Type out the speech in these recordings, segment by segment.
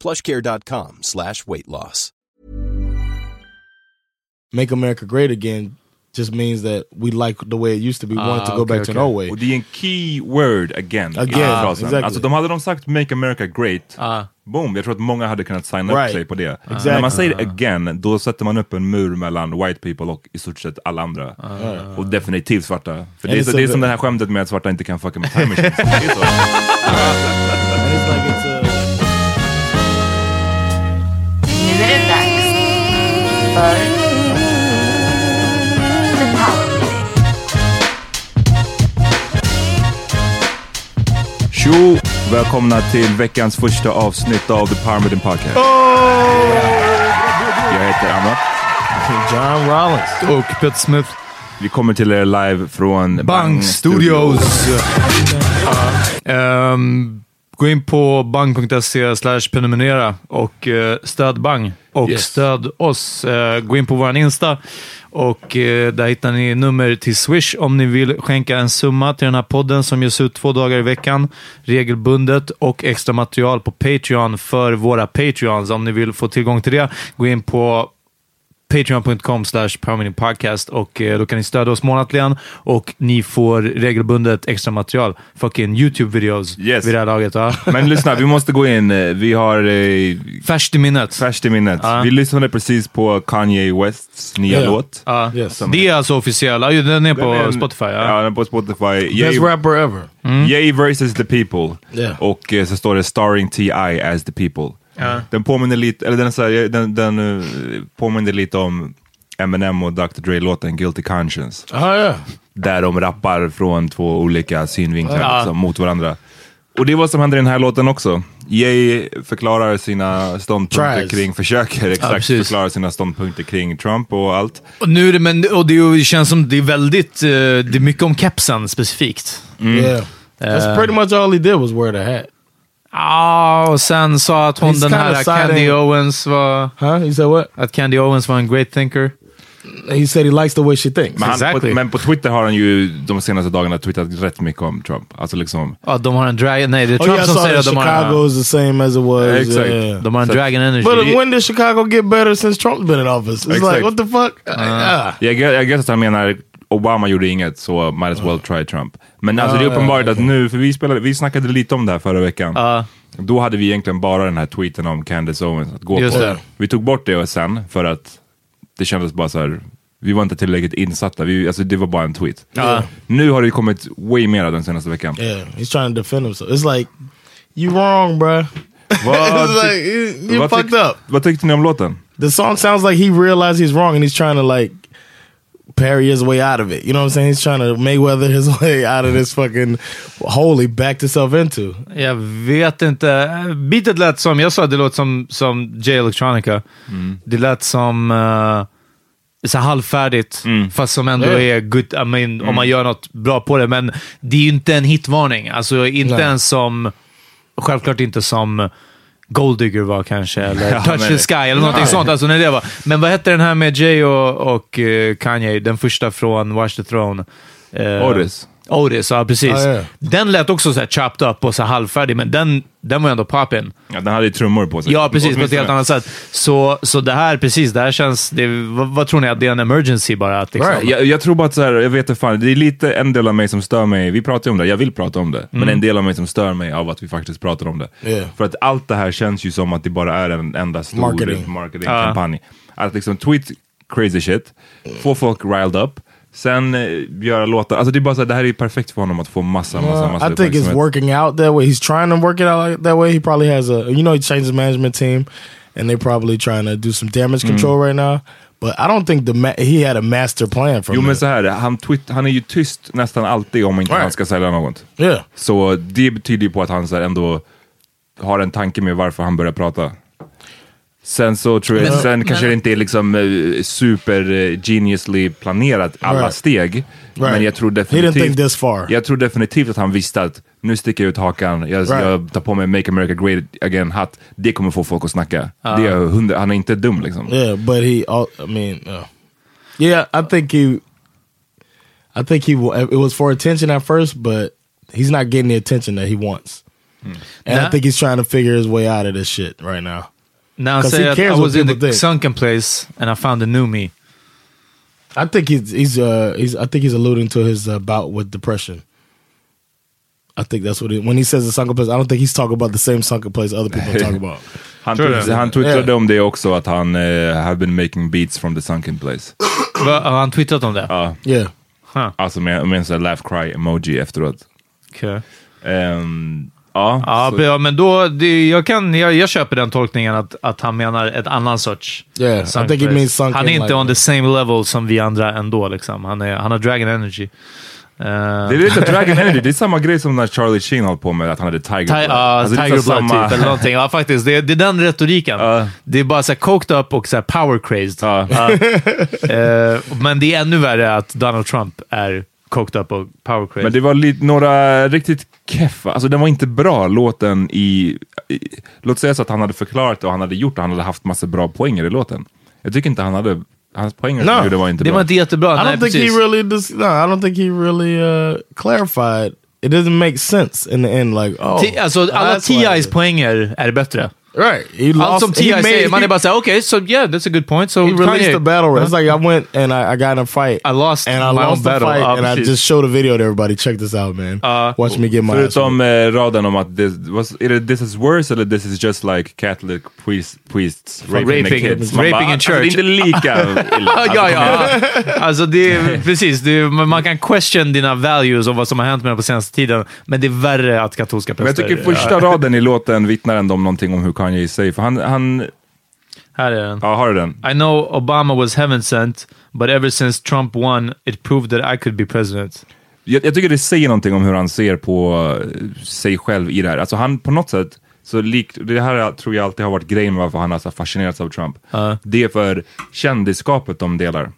plushcare.com slash weight loss. Make America Great Again just means that we like the way it used to be. We want it to Ah, go okay, back to okay. an old way. Och det är en key word again. Again, frasen. exactly. Alltså de hade de sagt Make America Great, Ah. boom, jag tror att många hade kunnat signa upp Right. sig på det. Exactly. När man säger again, då sätter man upp en mur mellan white people och i stort sett alla andra. Och definitivt svarta. För det är, så, det är som det här skämtet med att svarta inte kan fucka med time machines. för. Tjo! Välkomna till veckans första avsnitt av The Meeting Podcast. Jag heter Amat. John Rollins. Och Peter Smith. Vi kommer till er live från Bang Studios. Ehm, gå in på bang.se slash prenumerera och eh, stöd Bang. Och Yes. stöd oss. Eh, gå in på vår Insta och eh, där hittar ni nummer till Swish om ni vill skänka en summa till den här podden som ges ut två dagar i veckan regelbundet och extra material på Patreon för våra Patreons. Om ni vill få tillgång till det, gå in på Patreon.com slash podcast och eh, då kan ni stödja oss månatligen och ni får regelbundet extra material. Fucking YouTube-videos Yes. vid det här laget. Va? Men lyssna, vi måste gå in. Eh, Vi har eh, Färskt i minnet. färskt i minnet. Ja. Vi lyssnade precis på Kanye Wests nya Yeah. låt. Ja. Yes. Det är alltså officiell. Ja, den är på Den är- Spotify. Ja, Ja. den är på Spotify. Best rapper ever. Yay versus the people. Yeah. Och eh, så står det starring T.I. as the people. Ja. Den påminner lite, eller den, så här, den, den eh, påminner lite om Eminem och Dr. Dre-låten Guilty Conscience. Oh yeah. Där de rappar från två olika synvinklar Ja. liksom, mot varandra. Och det är vad som händer i den här låten också. Jay förklarar sina ståndpunkter Tries. kring, försöker exakt precis. förklara sina ståndpunkter kring Trump och allt. Och nu det, men, och det känns som det är väldigt, eh, det är mycket om kepsen specifikt. Yeah. That's pretty much all he did was wear the hat. Ja, och sen sa att hon He's den här Candy Owens var, Huh? He said what? att Candy Owens var en great thinker. He said he likes the way she thinks. Men, han, Exactly. på, men på Twitter har han ju de senaste dagarna twittrat rätt mycket om Trump. Alltså liksom, Ja, de har en dragon, nej det är Oh Trump yeah, I som saw säger that att de har, Chicago is the same as it was. Exactly. Yeah. de har en Så- dragon energy. But when did Chicago get better since Trump's been in office? It's Exact. like, what the fuck? Ah. jag, gu- jag guess att han menar Obama gjorde inget så might as well try Trump. Men alltså det är Ah, uppenbart att nu, för vi, spelade, vi snackade lite om det här förra veckan. Ja. Då hade vi egentligen bara den här tweeten om Candace Owens att gå Just på. det. Vi tog bort det sen för att det kändes bara så här. vi var inte tillräckligt insatta. Vi, alltså det var bara en tweet. Ja. Nu har det kommit way mer den senaste veckan. Yeah, he's trying to defend himself. It's like, you wrong, bruh. Like, you, tyck- vad tyckte ni om låten? The song sounds like he realized he's wrong and he's trying to like parry his way out of it. You know what I'm saying? He's trying to Mayweather his way out of this fucking hole he backed himself into. Jag vet inte. Beatet lät som, jag sa det låter som, som J Electronica. Det lät som uh, så halvfärdigt, fast som ändå Yeah. är good, I mean, om man gör något bra på det. Men det är ju inte en hitvarning. Alltså inte Nej. ens som, självklart inte som Golddigger var kanske, eller Ja, Touch the Sky, eller någonting sånt. Alltså när det var. Men vad hette den här med Jay och, och eh, Kanye? Den första från Watch the Throne. Eh, Otis. Otis, ja precis. Ja, ja. Den lät också så här chopped up och så halvfärdig, men den, den var ändå poppin'. Ja, den hade ju trummor på sig. Ja, precis. På ett helt annat sätt. Så, så det här, precis, det här känns... Det, vad, vad tror ni? Att det är en emergency bara? Att liksom, Jag, jag tror bara att så här, jag vet inte fan, det är lite en del av mig som stör mig, vi pratar ju om det, jag vill prata om det, men en del av mig som stör mig av att vi faktiskt pratar om det. Yeah. För att allt det här känns ju som att det bara är en enda stor Marketing. marketingkampanj. Att liksom tweet crazy shit, få folk riled up, sen eh, göra låtar, alltså det är bara så här, det här är perfekt för honom att få massa, massa, massa I think it's uppmärksamhet. working out that way. He's trying to work it out like that way. He probably has a, you know, he changed his management team, and they're probably trying to do some damage Mm. control right now. But I don't think the ma- he had a master plan from Jo men it. så här, han, tweet, han är ju tyst nästan alltid om inte Right. han ska sälja något. Yeah, Så det betyder ju på att han så här ändå har en tanke med varför han börjar prata. Sen så tror jag, Men- sen kanske men- det inte är liksom eh, super geniusly planerat alla Right. steg. Men jag tror definitivt, jag tror definitivt att han visste att nu sticker jag ut hakan, jag, Right. jag tar på mig Make America Great Again-hatt. Det kommer få folk att snacka. Det är hundra, han är inte dum liksom. Yeah, but he, I mean, uh, yeah, I think he, I think he, it was for attention at first, but he's not getting the attention that he wants. And Nah. I think he's trying to figure his way out of this shit right now. När han 'Cause he I cares what was in the think. sunken place and I found a new me. I think he's he's uh he's I think he's alluding to his uh, bout with depression. I think that's what he, when he says the sunken place. I don't think he's talking about the same sunken place other people talk about. Han, Tror du tweet, det? han twittrade Yeah. om det också, att han uh, have been making beats from the sunken place. Va, har han twittrat om det? Ja, Yeah, Huh. alltså med, med en sån laugh cry emoji efteråt. Okej. Ehm, ja, Ja, så- ja, men då, det, jag, kan, jag, jag köper den tolkningen att, att han menar ett annan sorts Yeah, Han är inte like- on the same level som vi andra ändå. Liksom. Han, är, han har dragon energy. Eh, Det är lite Dragon Energy, det är samma grej som när Charlie Sheen höll på med att han hade Tiger Ti- Blood. ja, Alltså, det är Tiger Blood samma- typ, eller någonting. Ja, faktiskt. Det, är- det är den retoriken. Ja. Det är bara så här coked up och så här power crazed. Eh, men det är ännu värre att Donald Trump är coked up och power crazed. Men det var lite, några riktigt keffa, alltså den var inte bra låten i, i... Låt säga så att han hade förklarat det och han hade gjort det, han hade haft massa bra poänger i låten. Jag tycker inte han hade, hans poänger No. gjorde var inte det bra. var inte jättebra. I Nej, don't think precis. he really. Dis- no, I don't think he really uh clarified. It doesn't make sense in the end. Like, oh, alltså, alla T.I.s poänger är bättre. Right, he lost. som he T.I. säger, man bara såhär, okay, so yeah, that's a good point. So He released Kanye, the battle rap. It's like I went and I, I got in a fight. I lost and I my own lost the battle. fight, Ja, and I precis. just showed a video to everybody. Check this out, man. Uh, Watch me get my ass. Förutom eh, raden om att this, was, är det this is worse eller this is just like Catholic priest, priests raping, raping- the kids? Man raping in alltså, Det är church. inte lika illa. Ja, ja, ja. Alltså det är, precis, det är, man kan question dina values och vad som har hänt med dem på senaste tiden, men det är värre att katolska Men jag präster... tycker första raden i låten vittnar ändå om någonting om hur Kanye säger, för han, han Här är den. ja har du den? I know Obama was heaven sent, but ever since Trump won, it proved that I could be president. Jag, jag tycker det säger någonting om hur han ser på eh, sig själv i det här. Alltså han på något sätt, så likt, det här tror jag alltid har varit grejen med varför han har så fascinerats av Trump. Det är för kändisskapet de delar.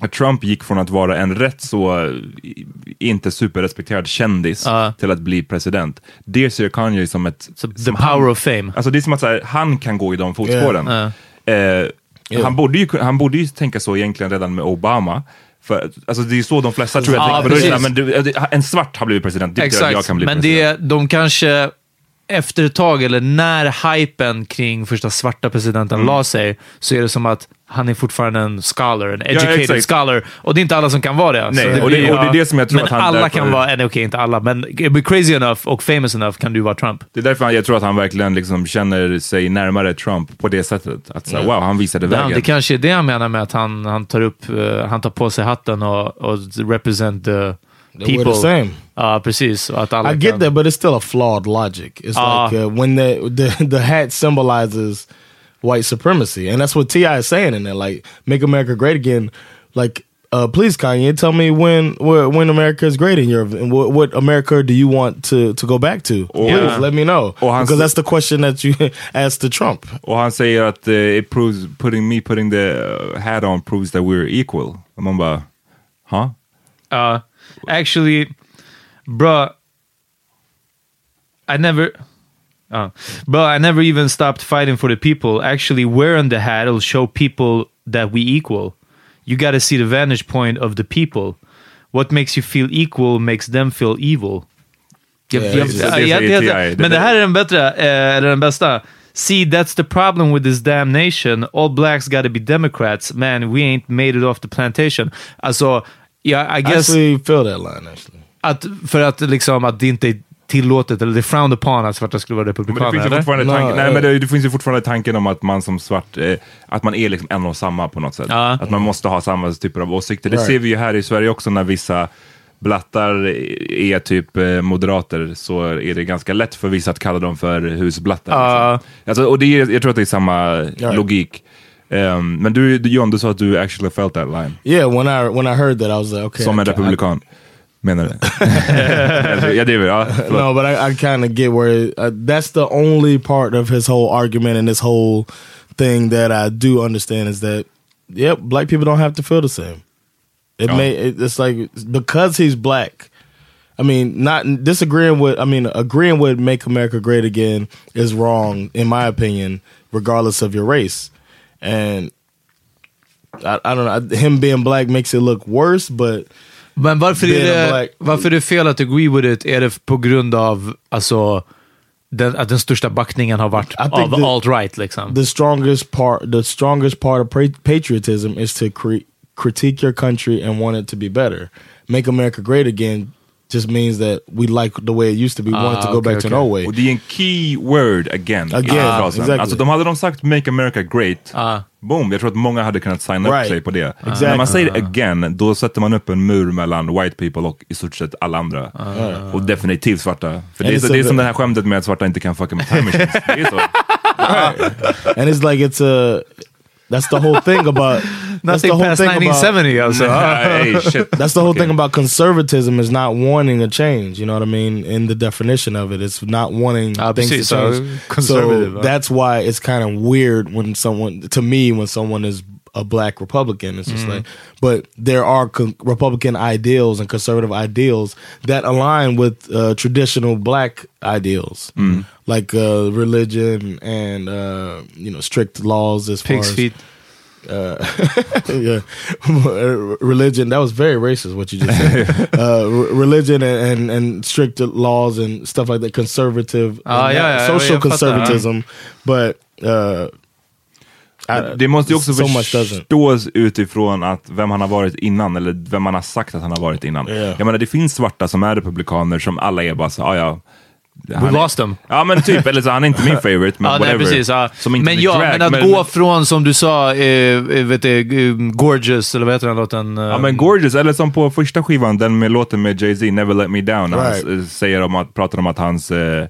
Att Trump gick från att vara en rätt så eh, inte superrespekterad kändis Ja. till att bli president. Det ser Kanye som ett... So the som power han, of fame. Alltså det är som att så här, han kan gå i de fotspåren. Ja. Eh, han, borde ju, han borde ju tänka så egentligen redan med Obama. För, alltså det är så de flesta tror jag Ja, tänker. Men du, en svart har blivit president, det att jag kan bli men president. det, de kanske efter ett tag, eller när hypen kring första svarta presidenten Mm. la sig, så är det som att han är fortfarande en scholar, en educated exakt. scholar. Och det är inte alla som kan vara det. Nej, Så och det- och det är det som jag tror att han alla därför- kan vara, eller okej, inte alla, men crazy enough och famous enough kan du vara Trump. Det är därför jag tror att han verkligen liksom känner sig närmare Trump på det sättet. Att så, här, wow, han visade Ja, vägen. det kanske är det han menar med att han, han tar upp, eh, han tar på sig hatten och, och represent the We're people. the same. Ja, precis. Att alla I get kan, that, but it's still a flawed logic. It's Ah. like uh, when the, the the hat symbolizes white supremacy, and that's what Ti is saying in there. Like, make America great again. Like, uh, please, Kanye, tell me when when America is great in your and what, what America do you want to to go back to? Please Yeah. let me know Or has- because that's the question that you asked to Trump. Och han säger att uh, it proves, putting me putting the uh, hat on proves that we're equal. Och man bara, huh? Uh, actually, bruh, I never... Uh, but I never even stopped fighting for the people. Actually, wearing the hat will show people that we equal. You got to see the vantage point of the people. What makes you feel equal makes them feel evil. Yeah, jag- det- det ja, säger jag- jag- TI. Det men det här är den bättre, eh, den bästa. See, that's the problem with this damn nation. All blacks gotta be Democrats. Man, we ain't made it off the plantation. Alltså, yeah, I I guess actually feel that line actually. att, för att, liksom, att det inte är tillåtet, eller det är frowned upon att svarta skulle vara Men det republikaner, finns ju eller? fortfarande No, tanken, nej, men det, det finns ju fortfarande tanken om att man som svart, eh, att man är liksom en och samma på något sätt. Ja. Att man måste ha samma typer av åsikter. Det Right. ser vi ju här i Sverige också när vissa blattar är typ eh, moderater så är det ganska lätt för vissa att kalla dem för husblattar. Ja. Liksom. Alltså, och det är, jag tror att det är samma logik. Ehm, men du, John, du sa att du actually felt that line. Yeah, when I when I heard that, I was like, okay. Som I en republikan. Menar du? Alltså, ja, det är ja. No, but I, I kind of get where uh, that's the only part of his whole argument and this whole thing that I do understand is that, yep, black people don't have to feel the same. It Oh. may it, it's like because he's black. I mean, not disagreeing with. I mean, agreeing with "Make America Great Again" is wrong in my opinion, regardless of your race. And I, I don't know. Him being black makes it look worse, but Men varför är, det, black- varför är det fel att agree with it? Är det på grund av alltså, den, att den största backningen har varit av alt-right? Liksom? the strongest part the strongest part of patriotism is to cre- critique your country and want it to be better make america great again just means that we like the way it used to be we want it to Ah, go okay, back to okay. an old way Och det är en key word again. Again, frasen. exactly. Alltså de hade de sagt make America great, Ah. boom, jag tror att många hade kunnat signa upp Right. sig på det. Exactly. När man säger again, då sätter man upp en mur mellan white people och i stort sett alla andra. Och definitivt svarta. För det är, And så, det är som det här skämtet med att svarta inte kan fucka med time machines. Det är så. and it's like it's a that's the whole thing about that's the whole past thing about 1970 alltså. hey, shit. that's the whole Okay. thing about conservatism is not wanting a change. You know what I mean? In the definition of it, it's not wanting Ah, things precis, to så change. conservative, so that's why it's kind of weird when someone, to me, when someone is a black Republican. It's just like, but there are co- Republican ideals and conservative ideals that align with uh, traditional black ideals, like uh, religion and uh, you know strict laws as far Pigs as feet. yeah, religion. That was very racist. What you just said. uh, religion and, and and strict laws and stuff like that. Conservative, and yeah, yeah, social fattar. conservatism. But uh, Det måste ju också so förstås utifrån att vem han har varit innan, eller vem han har sagt att han har varit innan. Yeah. Jag menar, det finns svarta som är republikaner som alla är bara så, ah, ja, We han är- lost them. Ja men typ, eller så han är inte min favorite, men Ja, nej, whatever. precis. Ja. Som inte Men ja, drag, men att gå från, som du sa, eh, eh, vet du, eh, Gorgeous, eller vad heter den låten? Eh, Ja men Gorgeous, eller som på första skivan, den med låten med Jay-Z, Never Let Me Down, Right. han s- säger om att, pratar om att hans, eh,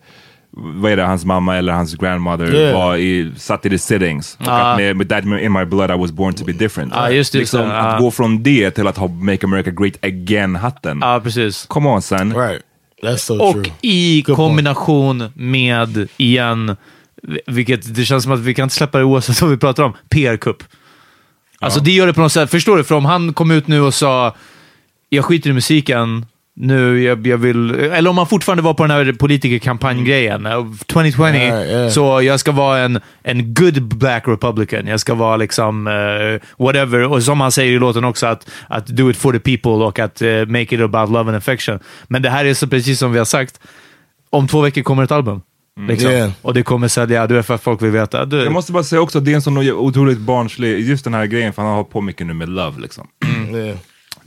vad är det, hans mamma eller hans grandmother Yeah. var i, satt i the sittings. Att med, with that in my blood I was born to be different. Ah, just det, liksom, det. Att Ah. gå från det till att ha Make America Great Again-hatten. Ja, precis. Come on son. right, that's so Och true. i Good point. kombination med, igen, vilket det känns som att vi kan inte släppa det oavsett vad vi pratar om, PR-kupp. Alltså det gör det på något sätt, förstår du? För om han kom ut nu och sa, jag skiter i musiken, nu, jag, jag vill... Eller om han fortfarande var på den här politikerkampanjgrejen, eh, 2020, Ja, ja. så jag ska vara en, en good black republican. Jag ska vara liksom eh, whatever. Och som han säger i låten också, att, att do it for the people och att eh, make it about love and affection. Men det här är så precis som vi har sagt, om två veckor kommer ett album. Liksom. Yeah. Och det kommer sälja, du är för att folk vill veta. Du, Jag måste bara säga också att det är en sån otroligt barnslig, just den här grejen, för han har på mycket nu med love liksom. Yeah.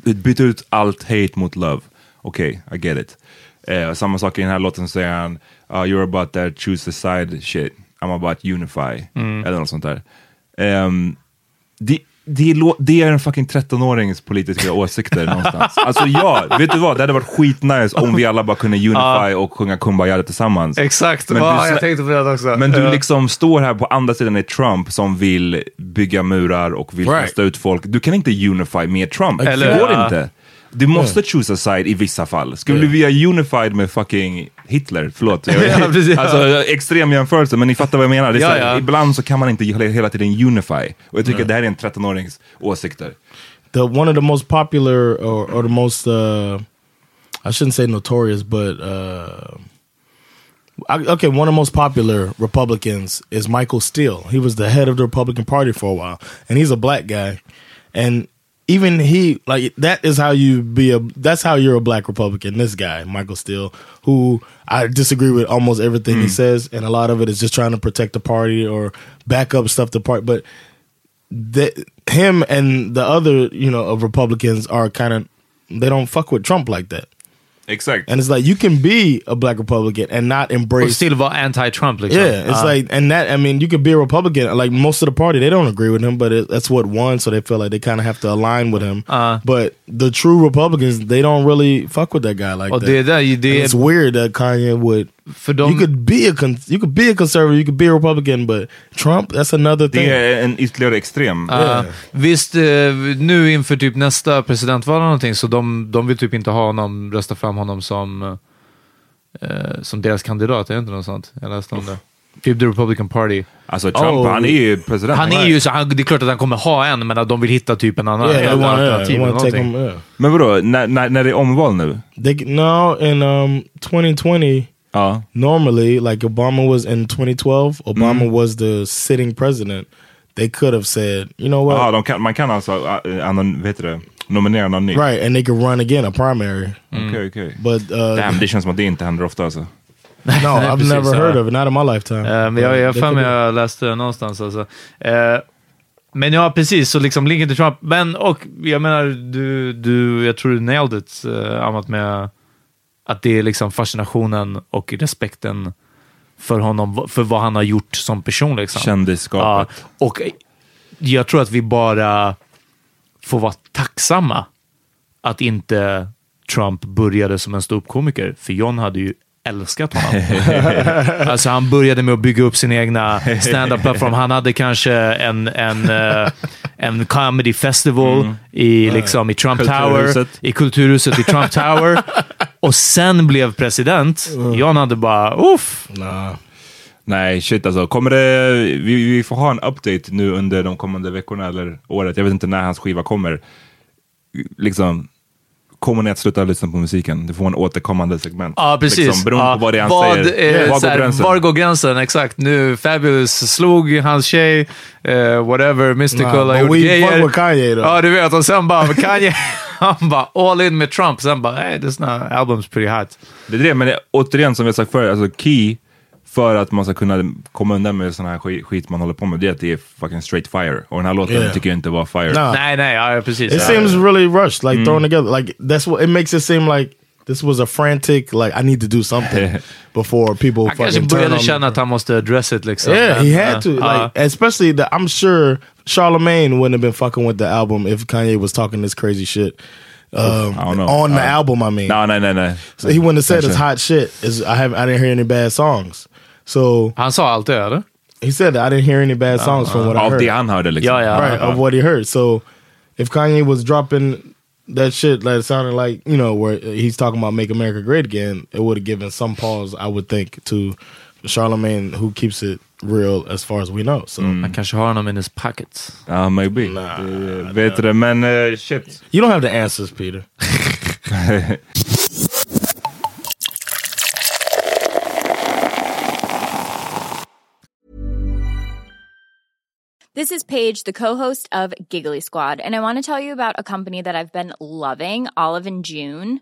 Byt ut allt hate mot love. Okej, I get it. Eh, samma sak i den här låten säger han, uh, you're about that choose a side shit. I'm about unify. Eller något sånt där. Ehm, det, det, är, det är en fucking 13-årings politiska åsikter någonstans. Alltså ja, vet du vad? Det hade varit skitnice om vi alla bara kunde unify och sjunga Kumbaya tillsammans. Exakt, Men Va, du jag tänkte på det också. Men du Ja. liksom står här på andra sidan är Trump som vill bygga murar och vill Right. kasta ut folk. Du kan inte unify med Trump. Eller- det går inte. Du måste choose a side i vissa fall. Skulle vi ha unified med fucking Hitler? Förlåt. Ja, alltså extrem jämförelse, men ni fattar vad jag menar. Det är Ja, så här. Ibland så kan man inte hela, hela tiden unify. Och jag tycker det här är en 13-årings åsikter. the one of the most popular or, or the most uh I shouldn't say notorious, but uh I, okay, one of the most popular Republicans is Michael Steele. He was the head of the Republican Party for a while, and he's a black guy. And even he, like, that is how you be a. That's how you're a black Republican. This guy, Michael Steele, who I disagree with almost everything he mm. says, and a lot of it is just trying to protect the party or back up stuff the party. But that him and the other, you know, of Republicans are kind of they don't fuck with Trump like that. Exakt. And it's like you can be a black Republican and not Och embrace. still vara anti-Trump liksom. yeah, it's Ja. like, and that I mean, you could be a Republican. Like most of the party, they don't agree with him, but it, that's what won, so they feel like they kind of have to align with him. Uh. but the true Republicans, they don't really fuck with that guy like Och that. det där, And det it's weird that Kanye would. För de, you could be a con- you could be a conservative, you could be a Republican, but Trump, that's another thing. Det är en ytterligare extrem. Ja. visst, eh, nu inför typ nästa presidentval eller någonting, så de, de vill typ inte ha honom, rösta fram honom som, eh, som deras kandidat, är det inte något sånt? Jag läste om det. Typ the Republican Party. Alltså Trump, Oh. han är ju president. Han är ju så, han, det är klart att han kommer ha en, men att de vill hitta typ en annan yeah, yeah, alternativ they eller någonting. him. Yeah. Men vadå, när, när, när det är omval nu? They no in um 2020. Ja. normally, like Obama was in 2012, Obama was the sitting president. They could have said, you know what, Jaha, de kan, man kan alltså uh, heter det, nominera någon ny? right, and they could run again a primary. Okej, okej. But uh, Damn, det känns som att det inte händer ofta alltså. no, I've precis, never ja. heard of it, not in my lifetime. Eh, men jag har för mig jag läste det någonstans. Alltså. Eh, men ja, precis. Så liksom linken till Trump. Men och jag menar, du, du, jag tror du nailed it, uh, Amat, med att det är liksom fascinationen och respekten för honom, för vad han har gjort som person. Liksom. Ja, Kändisskapet. och jag tror att vi bara får vara tacksamma att inte Trump började som en ståuppkomiker, för John hade ju älskat honom. alltså han började med att bygga upp sin egna stand-up-plattform. Han hade kanske en, en, eh, en comedy festival i, liksom, i Trump Tower, i Kulturhuset i Trump Tower. Och sen blev president. John hade bara, uff. Nah. Nej, shit alltså. Kommer det, vi, vi får ha en update nu under de kommande veckorna eller året. Jag vet inte när hans skiva kommer. Liksom, kommer ni att sluta lyssna på musiken? Det får en återkommande segment. Ja, precis. Liksom, beroende ja. på vad det är han vad, säger. eh, var går gränsen? Var går gränsen? Exakt. Nu, Fabulous slog hans tjej, eh, whatever, Mystical Nah, har gjort grejer. Kanye. Ja, du vet. Och sen bara, Kanye, han bara all in med Trump. Sen bara, hey, this album's pretty hot. Det är det, men det, återigen som jag sagt förut, alltså key för att man ska kunna komma undan med sån här skit, skit man håller på med, det är att det är fucking straight fire. Och den här låten Yeah. tycker jag inte var fire. Nah. Nej, nej, ja, precis. It ja. seems really rushed, like thrown together. Like that's what it makes it seem like this was a frantic. Like I need to do something before people Han kanske fucking turn började on känna me. att han måste address it liksom. Yeah, he had to. Like, especially the. I'm sure Charlemagne wouldn't have been fucking with the album if Kanye was talking this crazy shit. Um, I don't know. On the Uh, album, I mean. Nej, nej, nej. nej. So he wouldn't have said it's hot shit. Is I have I didn't hear any bad songs. So Han sa allt det, eller? he said that I didn't hear any bad songs from what I Av heard. det han hörde liksom. Ja, ja. right of what he heard. So if Kanye was dropping that shit that sounded like you know where he's talking about make America great again, it would have given some pause, I would think, to Charlemagne, who keeps it real as far as we know. So Han kanske har honom in his pockets. Ja, maybe. Nah, Det- vet du det, men eh, shit. you don't have the answers, Peter. This is Paige, the co-host of Giggly Squad, and I want to tell you about a company that I've been loving, Olive and June.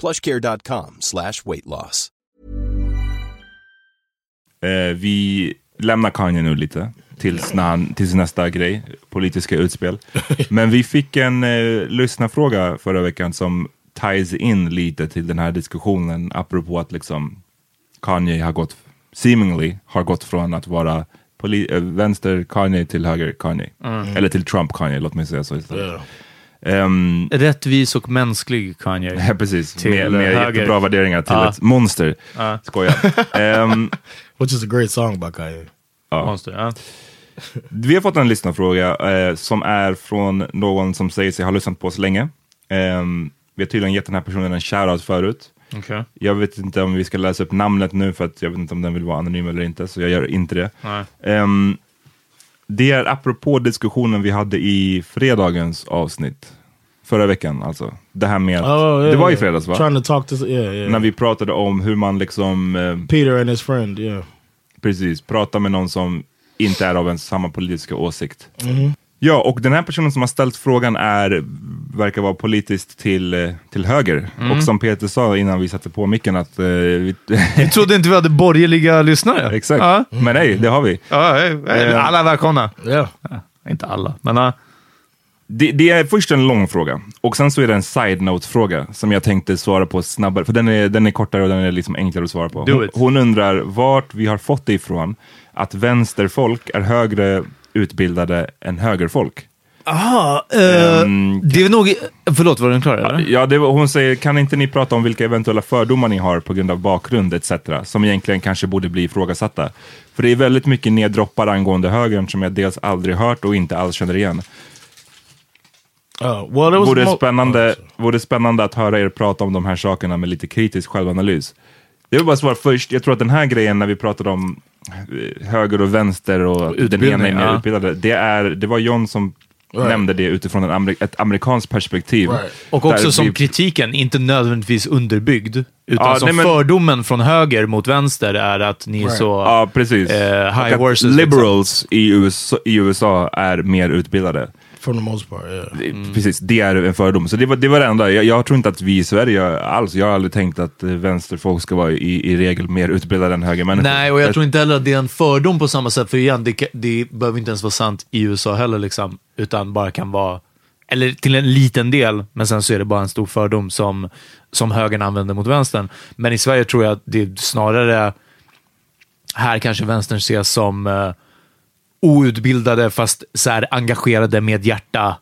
plushcare.com slash weight loss. Eh, vi lämnar Kanye nu lite tills, när han, tills nästa grej, politiska utspel. Men vi fick en eh, lyssnarfråga förra veckan som ties in lite till den här diskussionen apropå att liksom Kanye har gått, seemingly har gått från att vara poli- eh, vänster Kanye till höger Kanye. Eller till Trump Kanye, låt mig säga så istället. Yeah. Ehm, Rättvis och mänsklig Kanye. Ja, precis. Till med med höger. jättebra värderingar till Ja. ett monster. Skojar. Ehm, Which is a great song by Kanye. Monster, ja. vi har fått en lyssnarfråga eh, som är från någon som säger sig ha lyssnat på oss länge. Ehm, vi har tydligen gett den här personen en shoutout förut. Okej. Jag vet inte om vi ska läsa upp namnet nu för att jag vet inte om den vill vara anonym eller inte, så jag gör inte det. Nej. Ehm, det är apropå diskussionen vi hade i fredagens avsnitt. Förra veckan alltså. Det här med att, Oh, yeah, det var i fredags va? Trying to talk to, yeah, yeah. När vi pratade om hur man liksom eh, Peter and his friend, yeah. Precis, prata med någon som inte är av en samma politiska åsikt. Ja, och den här personen som har ställt frågan är, verkar vara politiskt till, eh, till höger. Och som Peter sa innan vi satte på micken att... Eh, vi, Jag trodde inte vi hade borgerliga lyssnare. exakt, Ja. men nej, det har vi. Ja, hej, hej. alla är välkomna. Yeah. Ja, inte alla, men ja. Det, det är först en lång fråga och sen så är det en side-note-fråga som jag tänkte svara på snabbare, för den är, den är kortare och den är liksom enklare att svara på. Hon, hon undrar vart vi har fått det ifrån att vänsterfolk är högre utbildade än högerfolk. Aha, eh, Ehm, det är nog... Förlåt, var den klar eller? Ja, var, hon säger, kan inte ni prata om vilka eventuella fördomar ni har på grund av bakgrund etc. Som egentligen kanske borde bli ifrågasatta. För det är väldigt mycket neddroppar angående högern som jag dels aldrig hört och inte alls känner igen. Uh, well, it was Vore spännande, Oh, vore spännande att höra er prata om de här sakerna med lite kritisk självanalys. Jag vill bara svara först, jag tror att den här grejen när vi pratade om eh, höger och vänster och den Utbildning, ena är mer utbildade. Det, är, det var John som Right. nämnde det utifrån en amer ett amerikanskt perspektiv. Right. Och också som vi- kritiken, inte nödvändigtvis underbyggd. Utan Ja, som nej, men- fördomen från höger mot vänster är att ni är Right. så... Ja, precis. eh, high horses, liksom. liberals i, USA, i USA är mer utbildade. For the most part, yeah. Mm. Precis, det är en fördom. Så det var det, var det enda. Jag, jag tror inte att vi i Sverige alls, jag har aldrig tänkt att eh, vänsterfolk ska vara i, i regel mer utbildade än högermänniskor. Nej, och jag tror inte heller att det är en fördom på samma sätt. För igen, det, det behöver inte ens vara sant i USA heller, liksom, utan bara kan vara, eller till en liten del, men sen så är det bara en stor fördom som, som högern använder mot vänstern. Men i Sverige tror jag att det är snarare, här kanske vänstern ses som eh, outbildade, fast så här engagerade med hjärta.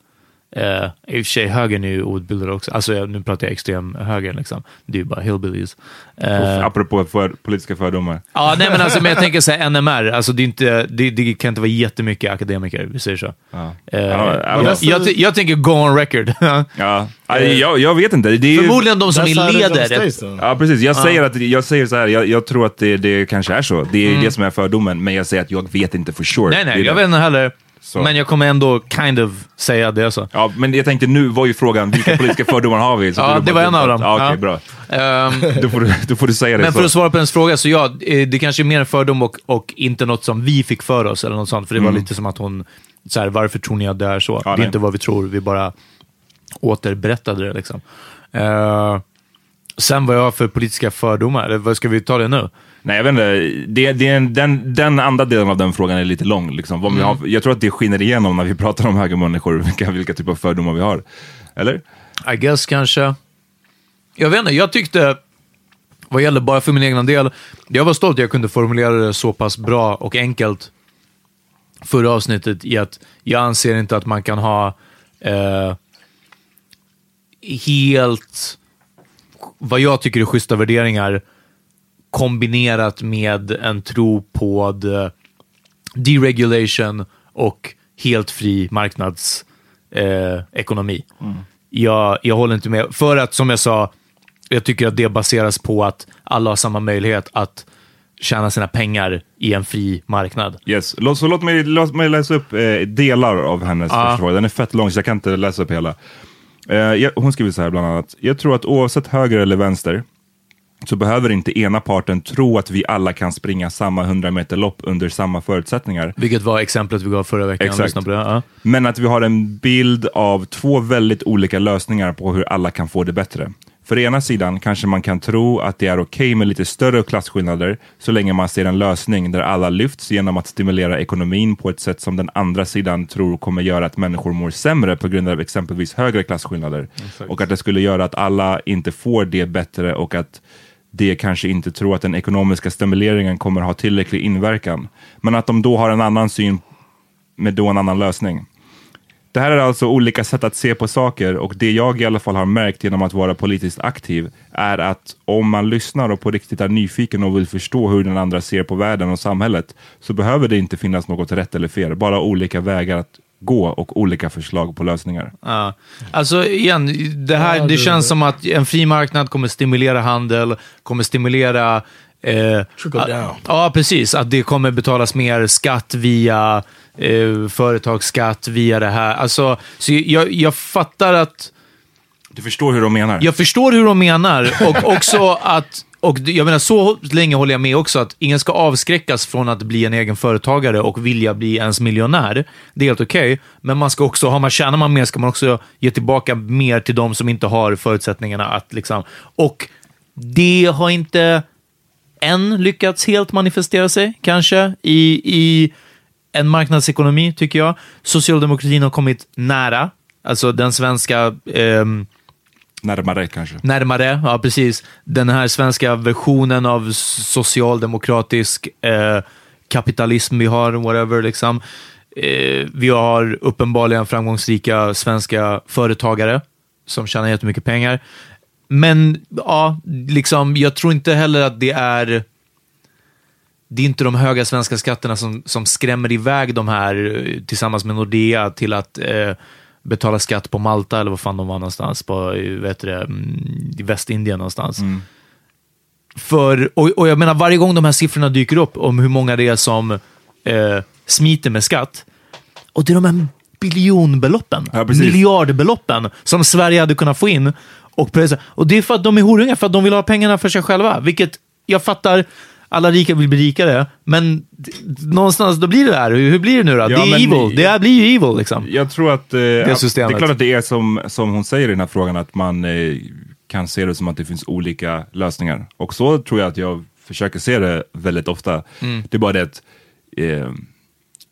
Eh, I och för sig, högern är ju outbildade också. Alltså, jag, nu pratar jag extrem höger liksom. Det är ju bara hillbillies. Eh, Apropå för, politiska fördomar. Ja, nej men alltså, men jag tänker så här, NMR, alltså det, är inte, det, det kan inte vara jättemycket akademiker, vi säger så. Ja. Eh, Ja, ja, jag, jag, jag tänker go on record. Ja, Nej, jag, jag vet inte. Det är ju, Förmodligen de som leder. States, though. Ja, precis. Jag säger, att, jag säger så här, jag, jag tror att det, det kanske är så. Det är det som är fördomen, men jag säger att jag vet inte for sure. Nej, är nej, jag det. vet inte heller. Så. Men jag kommer ändå kind of säga det. Så. Ja, men jag tänkte nu var ju frågan, vilka politiska fördomar har vi? Så Ja, det var en av dem. Ja, Ja. bra. Ehm, Då får, du, då får du säga det men så. för att svara på ens fråga, så ja, eh, det kanske är mer en fördom och, och inte något som vi fick för oss, eller något sånt. För det var lite som att hon, så här, varför tror ni att det är så? Mm. Ja, det är nej. inte vad vi tror, vi bara återberättade det. Liksom. Eh, sen vad jag har för politiska fördomar, eller vad ska vi ta det nu? Nej, jag vet inte. Det, det den, den andra delen av den frågan är lite lång. Liksom. Mm. har, jag tror att det skiner igenom när vi pratar om högermänniskor, vilka, vilka typer av fördomar vi har. Eller? I guess kanske. Jag vet inte, jag tyckte, vad gäller bara för min egna del, jag var stolt att jag kunde formulera det så pass bra och enkelt förra avsnittet i att jag anser inte att man kan ha eh, helt, vad jag tycker är schyssta värderingar kombinerat med en tro på the deregulation och helt fri marknadsekonomi. Eh, ekonomi. jag, jag håller inte med. För att, som jag sa, jag tycker att det baseras på att alla har samma möjlighet att tjäna sina pengar i en fri marknad. Yes. Låt, så låt mig, låt mig läsa upp eh, delar av hennes första fråga. Den är fett lång så jag kan inte läsa upp hela. Eh, jag, hon skriver så här bland annat. Jag tror att oavsett höger eller vänster så behöver inte ena parten tro att vi alla kan springa samma 100 meter lopp under samma förutsättningar. Vilket var exemplet vi gav förra veckan. Exakt. Ja. Men att vi har en bild av två väldigt olika lösningar på hur alla kan få det bättre. För ena sidan kanske man kan tro att det är okej med lite större klasskillnader så länge man ser en lösning där alla lyfts genom att stimulera ekonomin på ett sätt som den andra sidan tror kommer göra att människor mår sämre på grund av exempelvis högre klasskillnader. Och att det skulle göra att alla inte får det bättre och att de kanske inte tror att den ekonomiska stimuleringen kommer ha tillräcklig inverkan. Men att de då har en annan syn med då en annan lösning. Det här är alltså olika sätt att se på saker och det jag i alla fall har märkt genom att vara politiskt aktiv är att om man lyssnar och på riktigt är nyfiken och vill förstå hur den andra ser på världen och samhället så behöver det inte finnas något rätt eller fel, bara olika vägar att gå och olika förslag på lösningar. Ja. Alltså igen, det, här, det känns som att en fri marknad kommer stimulera handel, kommer stimulera... Eh, Trickle att-. Ja, precis. Att det kommer betalas mer skatt via eh, företagsskatt, via det här. Alltså, så jag, jag fattar att... Du förstår hur de menar? Jag förstår hur de menar och också att och jag menar, så länge håller jag med också att ingen ska avskräckas från att bli en egen företagare och vilja bli ens miljonär. Det är helt okej, men man ska också, har man, tjänar man mer ska man också ge tillbaka mer till de som inte har förutsättningarna att liksom... Och det har inte än lyckats helt manifestera sig, kanske, i, i en marknadsekonomi, tycker jag. Socialdemokratin har kommit nära, alltså den svenska Eh, Närmare kanske. närmare, ja precis. Den här svenska versionen av socialdemokratisk eh, kapitalism vi har, whatever liksom. Eh, vi har uppenbarligen framgångsrika svenska företagare som tjänar jättemycket pengar. Men ja, liksom, jag tror inte heller att det är det är inte de höga svenska skatterna som, som skrämmer iväg de här eh, tillsammans med Nordea till att eh, betala skatt på Malta eller vad fan de var någonstans, på, vet du det, mm, i Västindien någonstans. För, och, och jag menar, varje gång de här siffrorna dyker upp om hur många det är som eh, smiter med skatt, och det är de här biljonbeloppen, Ja, precis. miljardbeloppen som Sverige hade kunnat få in. Och, och det är för att de är horungar, för att de vill ha pengarna för sig själva. Vilket jag fattar, alla rika vill bli rikare, men någonstans då blir det där. Hur, hur blir det nu då? Ja, det är evil. Det här blir ju evil liksom. Jag tror att, eh, att systemet. det är klart att det är som, som hon säger i den här frågan, att man eh, kan se det som att det finns olika lösningar. Och så tror jag att jag försöker se det väldigt ofta. Mm. Det är bara det att eh,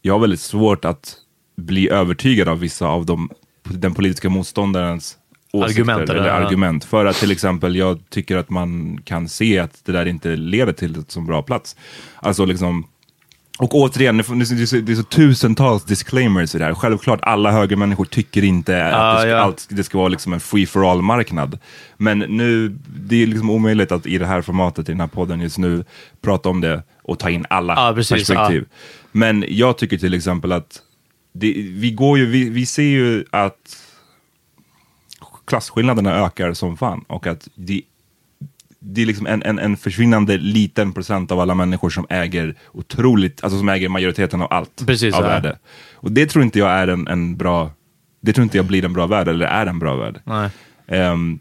jag har väldigt svårt att bli övertygad av vissa av de, den politiska motståndarens Argument, eller eller? Argument. För att till exempel jag tycker att man kan se att det där inte leder till ett så bra plats. Alltså liksom och återigen, det är så, det är så tusentals disclaimers i det här. Självklart, alla högermänniskor tycker inte att det ska, ja. allt, det ska vara liksom en free for all-marknad. Men nu, det är liksom omöjligt att i det här formatet, i den här podden just nu, prata om det och ta in alla Ja, precis, perspektiv. Men jag tycker till exempel att det, vi, går ju, vi, vi ser ju att klasskillnaderna ökar som fan och att det, det är liksom en, en, en försvinnande liten procent av alla människor som äger otroligt, alltså som äger majoriteten av allt Precis, av ja. värde. Och det tror inte jag är en, en bra, det tror inte jag blir en bra värld, eller är en bra värld. Nej. Ehm,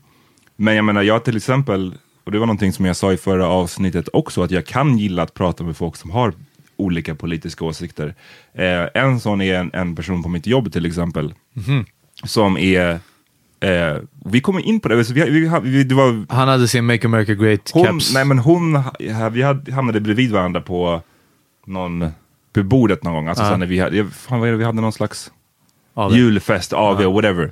men jag menar, jag till exempel, och det var någonting som jag sa i förra avsnittet också, att jag kan gilla att prata med folk som har olika politiska åsikter. Eh, en sån är en, en person på mitt jobb till exempel, Mhm. som är, eh, vi kommer in på det, så vi, vi, vi, det var Han hade sin Make America Great hon, caps. nej men hon, vi hade, hamnade bredvid varandra på någon, på bordet någon gång. Alltså Ja. sen när vi hade, fan vad är det, vi hade någon slags det- julfest, AV, whatever.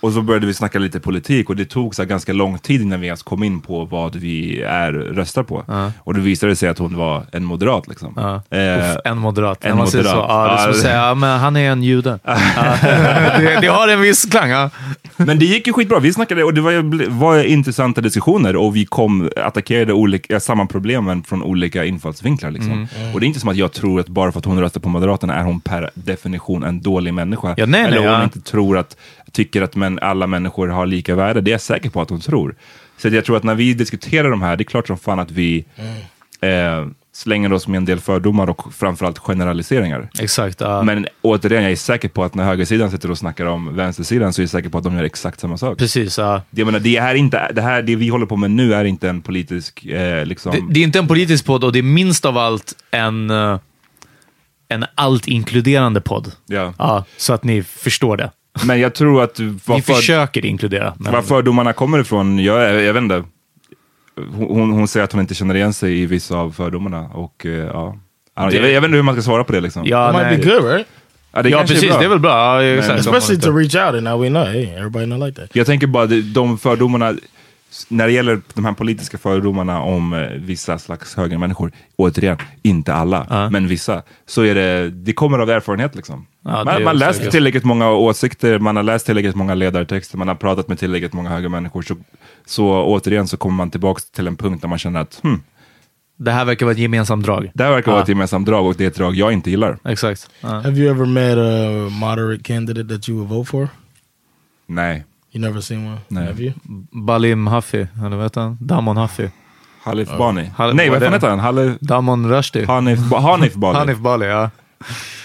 Och så började vi snacka lite politik och det tog så här ganska lång tid innan vi ens kom in på vad vi är röstar på. Och då visade det sig att hon var en moderat liksom. Ja. Eh, Uff, en moderat. en När man säger Så, moderat. ja, det är som att säga, ja, men han är en jude. Det, det har en viss klang. Ja. Men det gick ju skitbra. Vi snackade och det var, var intressanta diskussioner och vi kom attackerade olika, samma problemen från olika infallsvinklar. Liksom. Mm. Och det är inte som att jag tror att bara för att hon röstar på Moderaterna är hon per definition en dålig människa. Ja, nej, Eller nej, hon ja. inte tror att, tycker att men, alla människor har lika värde. Det är jag säker på att hon tror. Så jag tror att när vi diskuterar de här, det är klart som fan att vi eh, slänger oss med en del fördomar och framförallt generaliseringar. Exakt. Ja. Men återigen, jag är säker på att när högersidan sitter och snackar om vänstersidan så är jag säker på att de gör exakt samma sak. Precis. Ja. Jag menar, det, är inte, det, här, det vi håller på med nu är inte en politisk... Eh, liksom, Det, det är inte en politisk podd och det är minst av allt en, eh, en allt-inkluderande podd. ja. Ja, så att ni förstår det. Men jag tror att Vi var, för, försöker inkludera. Men, var fördomarna kommer ifrån, jag, jag vet inte. Hon, hon säger att hon inte känner igen sig i vissa av fördomarna. Och, eh, ja. Jag, jag vet inte hur man ska svara på det. Liksom. ja, It might nej. be good, right? Ja, det ja, precis. bra. Det är väl bra. Ja, exakt. Especially to reach out and now we know, hey, everybody not like that. Jag tänker bara de, de fördomarna, när det gäller de här politiska fördomarna om eh, vissa slags högermänniskor, återigen, inte alla, Ja. men vissa, så är det, det kommer av erfarenhet liksom. Ja, man läser gött. tillräckligt många åsikter, man har läst tillräckligt många ledartexter, man har pratat med tillräckligt många högermänniskor, så, så återigen så kommer man tillbaka till en punkt där man känner att hmm, Det här verkar vara ett gemensamt drag. det här verkar vara ett gemensamt drag och det är ett drag jag inte gillar. Exakt. Have you ever met a moderate candidate that you would vote for? Nej. You never seen one? No. Have you? Balim Hafi, eller vad heter han? Damon Hafi. Halif Bani. Hal- Nej, vad fan heter han? Halif, Damon Rushdie. Hanif, Ba- Hanif Bali. Hanif Bali, ja.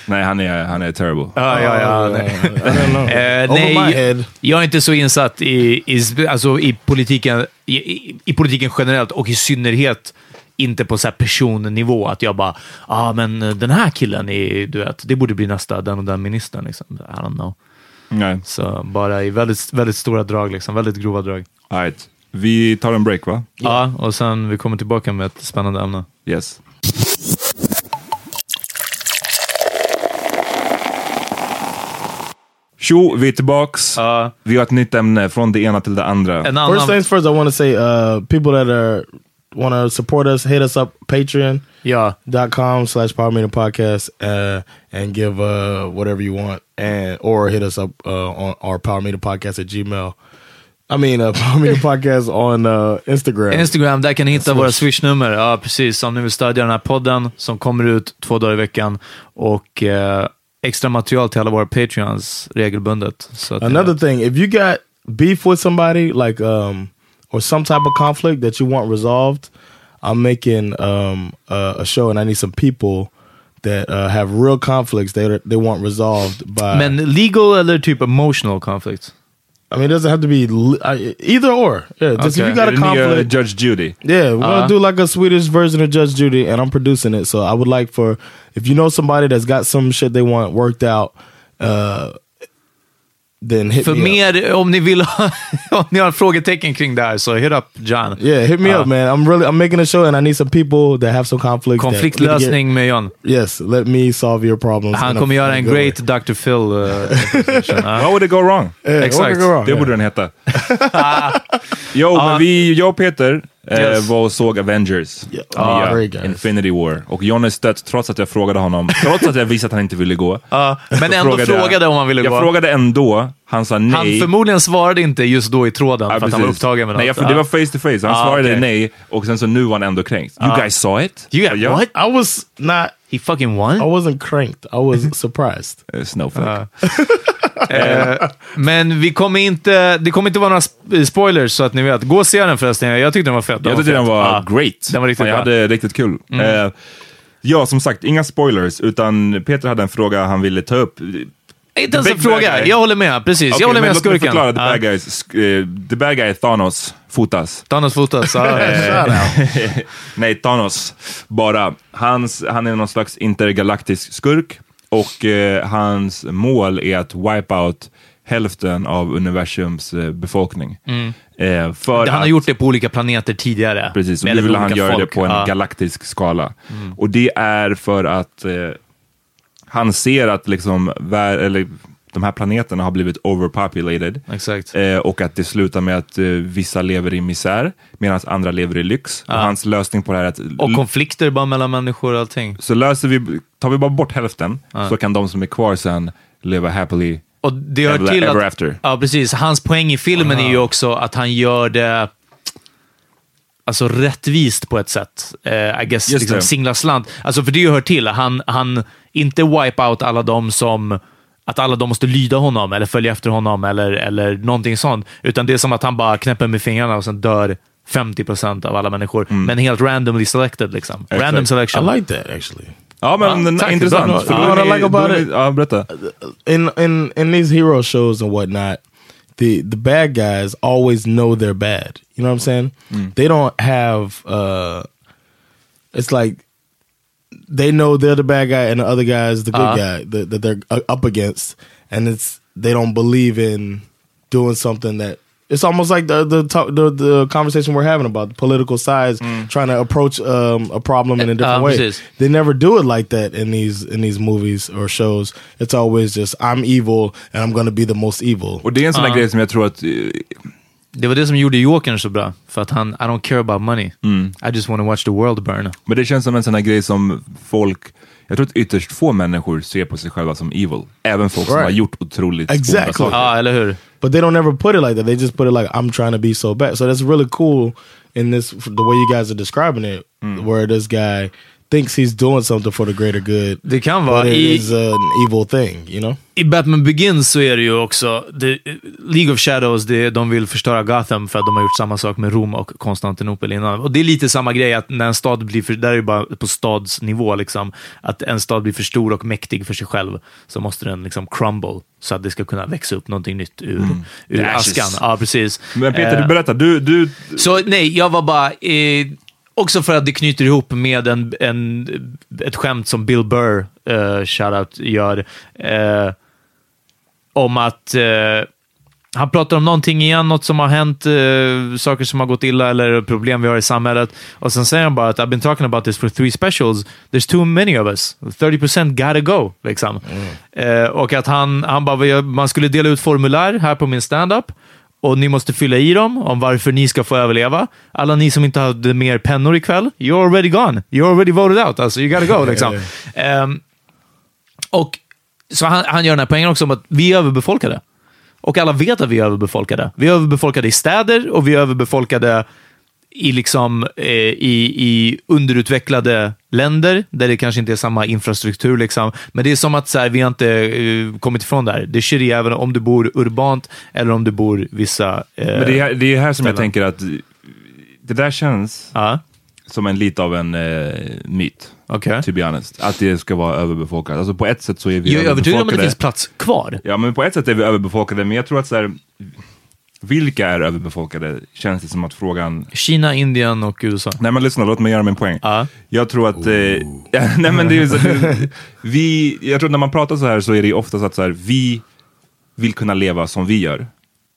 Nej, han är, han är terrible. Ja, ja, ja. Uh, nej. I don't know. Eh, Over my nej, head. jag är inte så insatt i, i, alltså i, politiken, i, i, i politiken generellt och i synnerhet inte på så här personnivå. Att jag bara, ja ah, men den här killen, är, du vet, det borde bli nästa den och den ministern. Liksom. I don't know. Nej. Så bara i väldigt, väldigt stora drag, liksom. väldigt grova drag. All right. Vi tar en break va? Ja, och sen vi kommer tillbaka med ett spännande ämne. Yes. Tjo, vi är tillbaks. Ja. Vi har ett nytt ämne, från det ena till det andra. First things first, I want to say, uh, people that are want to support us, hit us up Patreon. Ja, dot com slash power meter podcast uh, and give uh, whatever you want and or hit us up uh, on our power meter podcast at gmail i mean uh, power meter podcast on uh, instagram Instagram, där kan ni hitta våra swishnummer. Ja, precis. Om ni vill stödja den här podden som kommer ut två dagar i veckan och eh, extra material till alla våra patreons regelbundet. Så another thing if you got beef with somebody like um or some type of conflict that you want resolved i'm making um uh, a show and i need some people that uh, have real conflicts they they want resolved by Men legal eller typ emotional conflicts. i mean it doesn't have to be li- I, either or yeah just if you got a det nya conflict Judge Judy. Yeah, we're Uh-huh. gonna do like a Swedish version of Judge Judy, and I'm producing it. So I would like for if you know somebody that's got some shit they want worked out, uh, then hit För me up. mer, om ni vill ha, om ni har frågetecken kring det här, så hit up John. Yeah, hit me Uh, up, man. I'm really I'm making a show, and I need some people that have some conflict. Konfliktlösning med John. Yes, let me solve your problems. Han kommer göra en good way. great Dr. Phil. Uh. Ja. How would it go wrong? Yeah, Exakt. go wrong? Det Yeah. borde den heta. jo, men vi, jag och Peter Yes. var och såg Avengers. Yeah. Ah, good. Infinity War. Och John är stött trots att jag frågade honom, trots att jag visste att han inte ville gå. Ja, men ändå frågade, jag- om han ville Jag gå. frågade ändå, han sa nej. Han förmodligen svarade inte just då i tråden, Ja, för att han var precis. upptagen med nej, något. jag, Det var face to face. Han Ah, svarade okej. nej och sen så nu var han ändå kränkt. You guys saw it? You got ja. what? I was not. He fucking won? I wasn't cranked. I was surprised. Eh, Snowflake. Eh, men vi kommer inte, det kommer inte vara några sp- spoilers, så att ni vet. Gå och se den förresten. Jag tyckte den var fet. Jag tyckte den var great. Den var riktigt jag bra. hade riktigt kul. Eh, ja, som sagt, inga spoilers, utan Peter hade en fråga han ville ta upp. Inte ens en fråga. Jag håller med. Precis. Okej, jag håller med låt mig skurken. förklara the bad guys. Sk- eh, the bad guy Thanos, fotas. Thanos fotas. Ja. Nej, Thanos. Bara. Hans, han är någon slags intergalaktisk skurk och eh, hans mål är att wipe out hälften av universums eh, befolkning. Eh, för Han har att, gjort det på olika planeter tidigare. Precis, och nu vill han göra folk. det på en Ja. galaktisk skala. Och det är för att eh, han ser att liksom, vär, eller, de här planeterna har blivit overpopulated. Exakt. Eh, och att det slutar med att eh, vissa lever i misär medan andra lever i lyx. Och hans lösning på det här är att Och konflikter bara mellan människor och allting. så löser vi, tar vi bara bort hälften så kan de som är kvar sen leva happily Och det hör ever, till att, after. Ja, precis. Hans poäng i filmen är ju också att han gör det alltså rättvist på ett sätt. Eh, I guess Just liksom singla slant. Alltså för det hör till. Han, han inte wipe out alla de som att alla de måste lyda honom eller följa efter honom eller, eller någonting sånt. Utan det är som att han bara knäpper med fingrarna och sen dör 50% av alla människor. Men helt randomly selected. Liksom. Mm. Exakt. Random selection. I like that actually. Ja men Ja, tack. intressant. För what I like about it- Ja, berätta. in in in these hero shows and whatnot, the the bad guys always know they're bad. You know what I'm saying? They don't have. uh It's like they know they're the bad guy and the other guy is the good Uh-huh. guy that, that they're uh, up against, and it's they don't believe in doing something that. It's almost like the the the the conversation we're having about the political sides trying to approach um, a problem in a different Uh, way. precis. They never do it like that in these in these movies or shows. It's always just I'm evil and I'm gonna be the most evil. Och det är en sån där Ja. grej som jag tror att Det var det som gjorde Jokern så bra. För att han, I don't care about money. Mm. I just want to watch the world burn. Men det känns som en sån här grej som folk, jag tror att ytterst få människor ser på sig själva som evil. Även folk som Right. har gjort otroligt onda Exactly. saker. Ja, eller hur? But they don't ever put it like that. They just put it like I'm trying to be so bad. So that's really cool in this the way you guys are describing it, where this guy thinks he's doing something for the greater good. Det kan But vara. it I, is an evil thing, you know. I Batman Begins så är det ju också, det, League of Shadows, det, de vill förstöra Gotham för att de har gjort samma sak med Rom och Konstantinopel innan. Och det är lite samma grej, att när en stad blir för, där är det bara på stadsnivå, liksom, att en stad blir för stor och mäktig för sig själv, så måste den liksom crumble, så att det ska kunna växa upp någonting nytt ur, ur The ashes. askan. Ja, precis. Men Peter, Eh, du berättar, du, du, Så nej, jag var bara... Eh, också för att det knyter ihop med en, en, ett skämt som Bill Burr, uh, shoutout, gör. eh, om att eh, han pratar om någonting igen, något som har hänt, eh, saker som har gått illa eller problem vi har i samhället. Och sen säger han bara att I've been talking about this for three specials. There's too many of us. 30% gotta go. Liksom. Eh, och att han, han bara, "Vi- man skulle dela ut formulär här på min standup och ni måste fylla i dem om varför ni ska få överleva. Alla ni som inte hade mer pennor ikväll, you're already gone. You're already voted out. Alltså, you gotta go. Liksom. Ehm, och så han, han gör den här poängen också om att vi är överbefolkade. Och alla vet att vi är överbefolkade. Vi är överbefolkade i städer och vi är överbefolkade i, liksom, eh, i, i underutvecklade länder där det kanske inte är samma infrastruktur. Liksom. Men det är som att så här, vi har inte eh, kommit ifrån det här. Det shitty även om du bor urbant eller om du bor vissa... Eh, men det är, det är här som jag ställen. tänker att det där känns Ja, som en lite av en eh, myt. okej. To be honest. Att det ska vara överbefolkat. Alltså på ett sätt så är vi Jag är övertygad om att det överbefolkade. finns plats kvar. Ja, men på ett sätt är vi överbefolkade, men jag tror att så här, vilka är överbefolkade? Känns det som att frågan... Kina, Indien och USA. Nej men lyssna, låt mig göra min poäng. Ja. Jag tror att... Eh, ja, nej men det är så, vi, jag tror att när man pratar så här så är det ju oftast att så här, vi vill kunna leva som vi gör.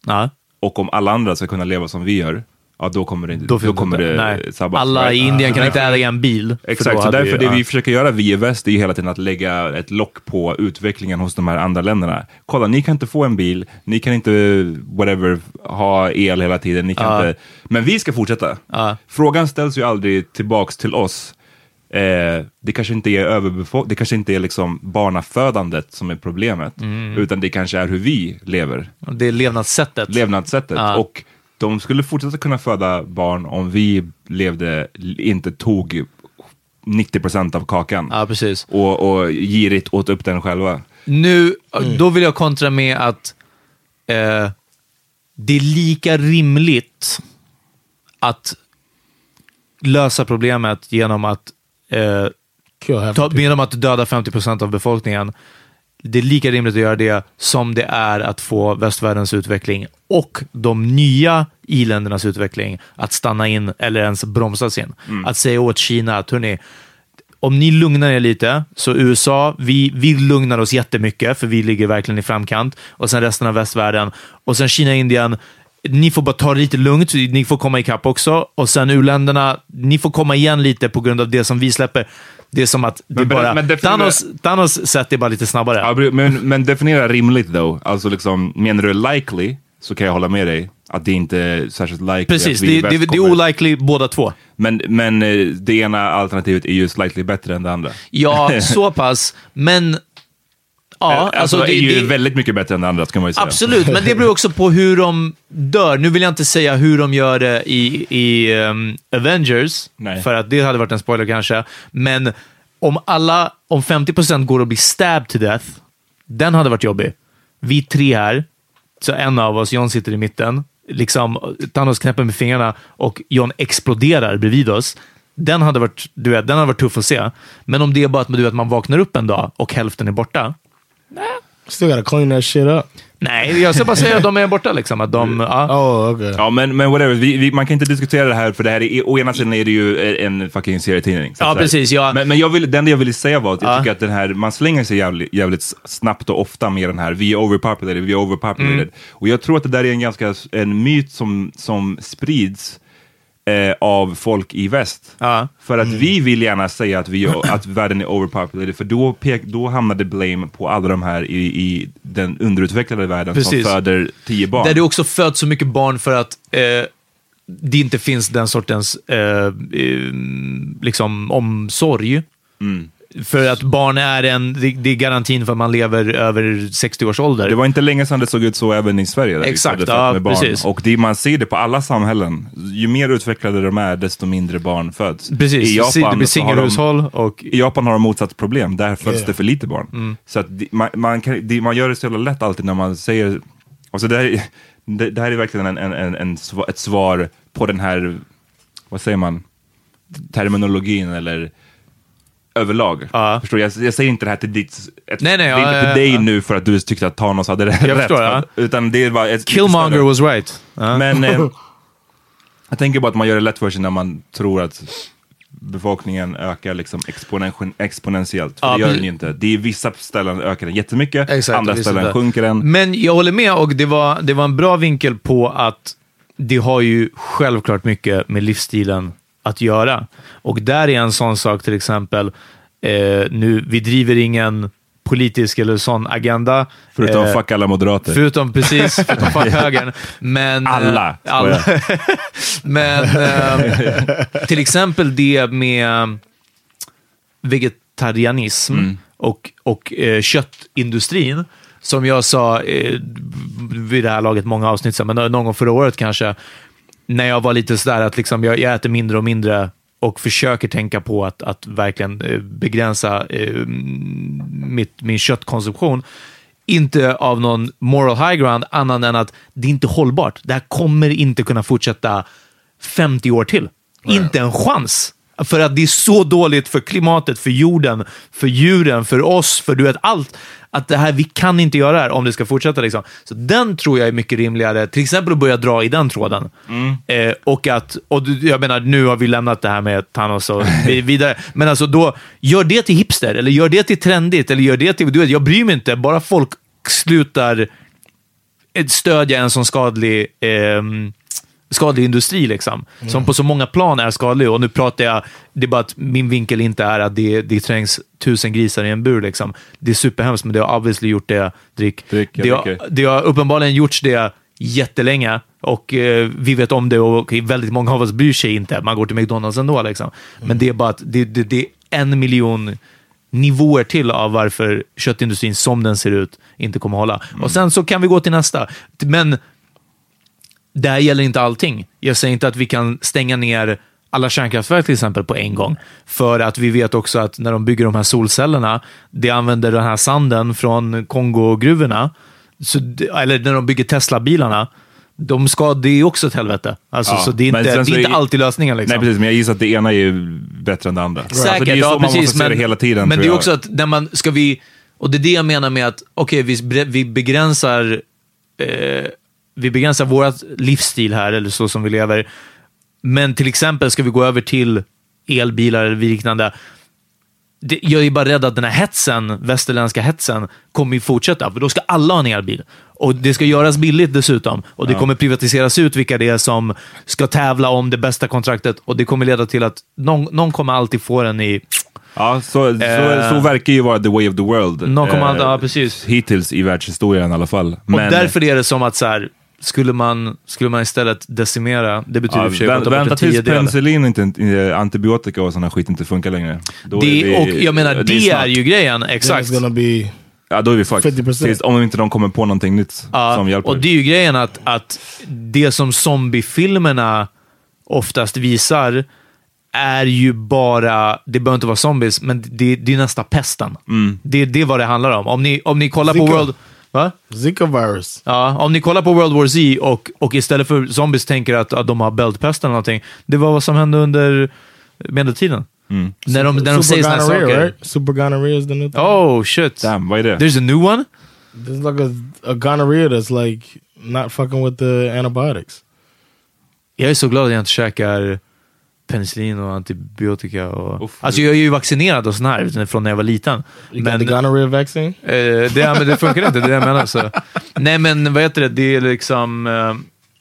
Ja. Och om alla andra ska kunna leva som vi gör, ja då kommer det, Då, då, kommer det Nej. sabbas. Alla right? i Indien kan inte äga en bil. Exakt, så därför vi- det ja. vi försöker göra, vi i väst, är ju hela tiden att lägga ett lock på utvecklingen hos de här andra länderna. Kolla, ni kan inte få en bil, ni kan inte, whatever, ha el hela tiden, ni kan Ja. inte, men vi ska fortsätta. Ja. Frågan ställs ju aldrig tillbaks till oss. Eh, det kanske inte är överbefo- det kanske inte är liksom barnafödandet som är problemet, Mm. utan det kanske är hur vi lever, Det är levnadssättet. levnadssättet. Och de skulle fortsätta kunna föda barn om vi levde, inte tog 90% av kakan Ja, precis. och, och girigt åt upp den själva. Nu, då vill jag kontra med att eh, det är lika rimligt att lösa problemet genom att, eh, ta, the genom att döda 50% av befolkningen. Det är lika rimligt att göra det som det är att få västvärldens utveckling och de nya i-ländernas utveckling att stanna in eller ens bromsas in. Att säga åt Kina att hörni, om ni lugnar er lite, så USA, vi, vi lugnar oss jättemycket, för vi ligger verkligen i framkant. Och sen resten av västvärlden. Och sen Kina, Indien, ni får bara ta det lite lugnt, ni får komma ikapp också. Och sen u-länderna, ni får komma igen lite på grund av det som vi släpper. Det är som att det Men- bara... men definiera- Thanos, Thanos sätt är bara lite snabbare. Ja, men, men definiera rimligt då. Alltså liksom, menar du likely så kan jag hålla med dig att det inte är särskilt likely Precis, att vi det, det, det är olikely båda två. Men, men eh, det ena alternativet är ju slightly bättre än det andra. Ja, så pass. Men... Ja, alltså, alltså, det är ju det, väldigt mycket bättre än det andra, ska man ju säga. Absolut, men det beror också på hur de dör. Nu vill jag inte säga hur de gör det i, i um, Avengers, Nej. för att det hade varit en spoiler kanske. Men om alla, om 50% går att bli stabbed to death, den hade varit jobbig. Vi tre här, så en av oss, John sitter i mitten, liksom Thanos knäpper med fingrarna och John exploderar bredvid oss. Den hade varit, du vet, den hade varit tuff att se. Men om det är bara att du vet, man vaknar upp en dag och hälften är borta, Still gotta clean that shit up. Nej, jag ska bara säga att de är borta. Liksom, att de, ja. Oh, okay. Ja, men, men whatever. Vi, vi, man kan inte diskutera det här, för det här är, å ena sidan är det ju en fucking serietidning. Ja, precis, ja. Men, men jag vill, det enda jag ville säga var att jag Ja. tycker att den här, man slänger sig jävligt, jävligt snabbt och ofta med den här, vi är overpopulated, vi är overpopulated. Mm. Och jag tror att det där är en ganska, en myt som, som sprids eh, av folk i väst. Ja. För att vi vill gärna säga att, vi, att världen är overpopulated, för då, pek, då hamnar det blame på alla de här i, i den underutvecklade världen Precis. som föder tio barn. Där det också föds så mycket barn för att eh, det inte finns den sortens eh, liksom omsorg. Mm. För att barn är en, det, det är garantin för att man lever över 60 års ålder. Det var inte länge sedan det såg ut så även i Sverige. Där Exakt, ja, med barn. precis. Och det, man ser det på alla samhällen. Ju mer utvecklade de är, desto mindre barn föds. Precis, I det Japan, blir så har de, och... I Japan har de motsatt problem. Där föds Yeah. det för lite barn. Mm. Så att det, man, man, kan, det, man gör det så jävla lätt alltid när man säger... Alltså det, här, är- det, det här är verkligen en, en, en, en, ett svar på den här, vad säger man, terminologin eller överlag. Ja. Förstår jag, jag säger inte det här till ditt... Ett, Nej, nej, det är ja, inte ja, till dig ja. nu för att du tyckte att Thanos hade rätt. Jag förstår, ja. Utan det var ett, Killmonger was right. Men eh, jag tänker bara att man gör det lätt för sig när man tror att befolkningen ökar liksom exponen- exponentiellt. För Ja, det gör den ju inte. Det är vissa ställen ökar den jättemycket, Exakt, andra ställen där. sjunker den. Men jag håller med och det var, det var en bra vinkel på att det har ju självklart mycket med livsstilen att göra. Och där är en sån sak till exempel, eh, nu, vi driver ingen politisk eller sån agenda. Förutom eh, fuck alla moderater. Förutom precis, förutom fuck högern. Men, eh, Alla, alla. Men eh, till exempel det med vegetarianism Mm. och, och eh, köttindustrin. Som jag sa eh, vid det här laget, många avsnitt sedan, men någon gång förra året kanske, när jag var lite sådär att liksom jag, jag äter mindre och mindre och försöker tänka på att, att verkligen eh, begränsa eh, mitt, min köttkonsumtion. Inte av någon moral high ground, annan än att det är inte hållbart. Det här kommer inte kunna fortsätta 50 år till. Inte en chans. För att det är så dåligt för klimatet, för jorden, för djuren, för oss, för du vet allt. Att det här, vi kan inte göra det här om det ska fortsätta. Liksom. Så den tror jag är mycket rimligare. Till exempel att börja dra i den tråden. Eh, och att, och jag menar, nu har vi lämnat det här med Thanos och vi- vidare. Men alltså då, gör det till hipster, eller gör det till trendigt, eller gör det till, du vet, jag bryr mig inte. Bara folk slutar eh, stödja en sån skadlig, ehm, skadlig industri, liksom. som på så många plan är skadlig. Och nu pratar jag, det är bara att min vinkel inte är att det, det trängs tusen grisar i en bur. Liksom. Det är superhemskt, men det har obviously gjort det, Drick. Drick, det, har, det har uppenbarligen gjorts det jättelänge och eh, vi vet om det och väldigt många av oss bryr sig inte. Man går till McDonalds ändå. Liksom. Men det är bara att det, det, det är en miljon nivåer till av varför köttindustrin som den ser ut inte kommer hålla. Och sen så kan vi gå till nästa. Men det här gäller inte allting. Jag säger inte att vi kan stänga ner alla kärnkraftverk till exempel på en gång. För att vi vet också att när de bygger de här solcellerna, det använder den här sanden från Kongo-gruvorna. Så, eller när de bygger Tesla-bilarna. De ska, det är också ett helvete. Alltså, Ja, så det är men inte, det är inte är- alltid lösningen. Liksom. Nej precis, men jag gissar att det ena är bättre än det andra. Säkert, För det är ju så ja, man precis. måste se Men, det hela tiden. men det är jag. också att när man, ska vi, och det är det jag menar med att, okej, vi, bre- vi begränsar eh, vi begränsar vår livsstil här, eller så som vi lever. Men till exempel ska vi gå över till elbilar eller liknande. Det, jag är bara rädd att den här hetsen, västerländska hetsen, kommer ju fortsätta. För då ska alla ha en elbil. Och det ska göras billigt dessutom. Och det kommer privatiseras ut vilka det är som ska tävla om det bästa kontraktet. Och det kommer leda till att någon, någon kommer alltid få den i Ja, så, Eh. så, så verkar ju vara the way of the world. 0,8, eh, ja, precis. Hittills i världshistorien i alla fall. Och Men, därför är det som att så här, skulle man, skulle man istället decimera, det betyder i ja, och för sig att vänt, bort vänta tills penicillin, inte, eh, antibiotika och sådana skit inte funkar längre. Då är Det, vi- och jag menar, det, snart. är ju grejen, exakt. it's gonna be Ja, då är vi fucked. 50%. Tills, om inte de kommer på någonting nytt Ja, som hjälper. och det är ju grejen att, att det som zombiefilmerna oftast visar är ju bara, det behöver inte vara zombies, men det, det är nästa pesten. Mm. Det, det är vad det handlar om. Om ni, om ni kollar på Zika. World... Va? Zika virus. Ja, om ni kollar på World War Z och, och istället för zombies tänker att, att de har bältpesten eller någonting, det var vad som hände under medeltiden. När de, när de säger gonorrhea, saker. right? Super gonorrhea is the new thing. Oh shit. Damn, vad är det? There's a new one? There's like a, a gonorrhea that's like not fucking with the antibiotics. Jag är så glad att jag inte käkar penicillin och antibiotika. Och, Uff. alltså jag är ju vaccinerad och sån här från när jag var liten. You Men, got the gonorrhea vaccine? eh, det, ja, men det funkar inte, det är det jag menar. Så. Nej men vad heter det, det är liksom... Eh,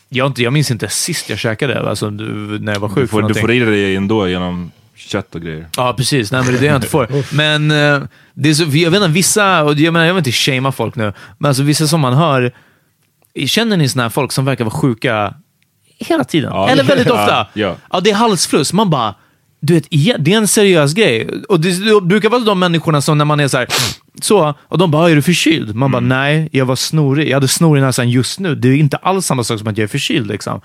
jag, inte, jag minns inte sist jag käkade, alltså du- när jag var sjuk. Du för får, du får i dig det ändå genom kött och grejer. Ja, precis. Nej, men det är det jag inte får. Men eh, det är så, jag vet inte, vissa, och jag menar, jag vill inte shamea folk nu, men alltså vissa som man hör, känner ni såna här folk som verkar vara sjuka hela tiden? Ja. Eller väldigt Ja, ofta? ja. det är halsfluss. Man bara, du vet, det är en seriös grej. Och det, det brukar vara de människorna som när man är så här, så, och de bara, är du förkyld? Man bara, nej, jag var snorig. Jag hade snor i näsan just nu. Det är inte alls samma sak som att jag är förkyld. Liksom.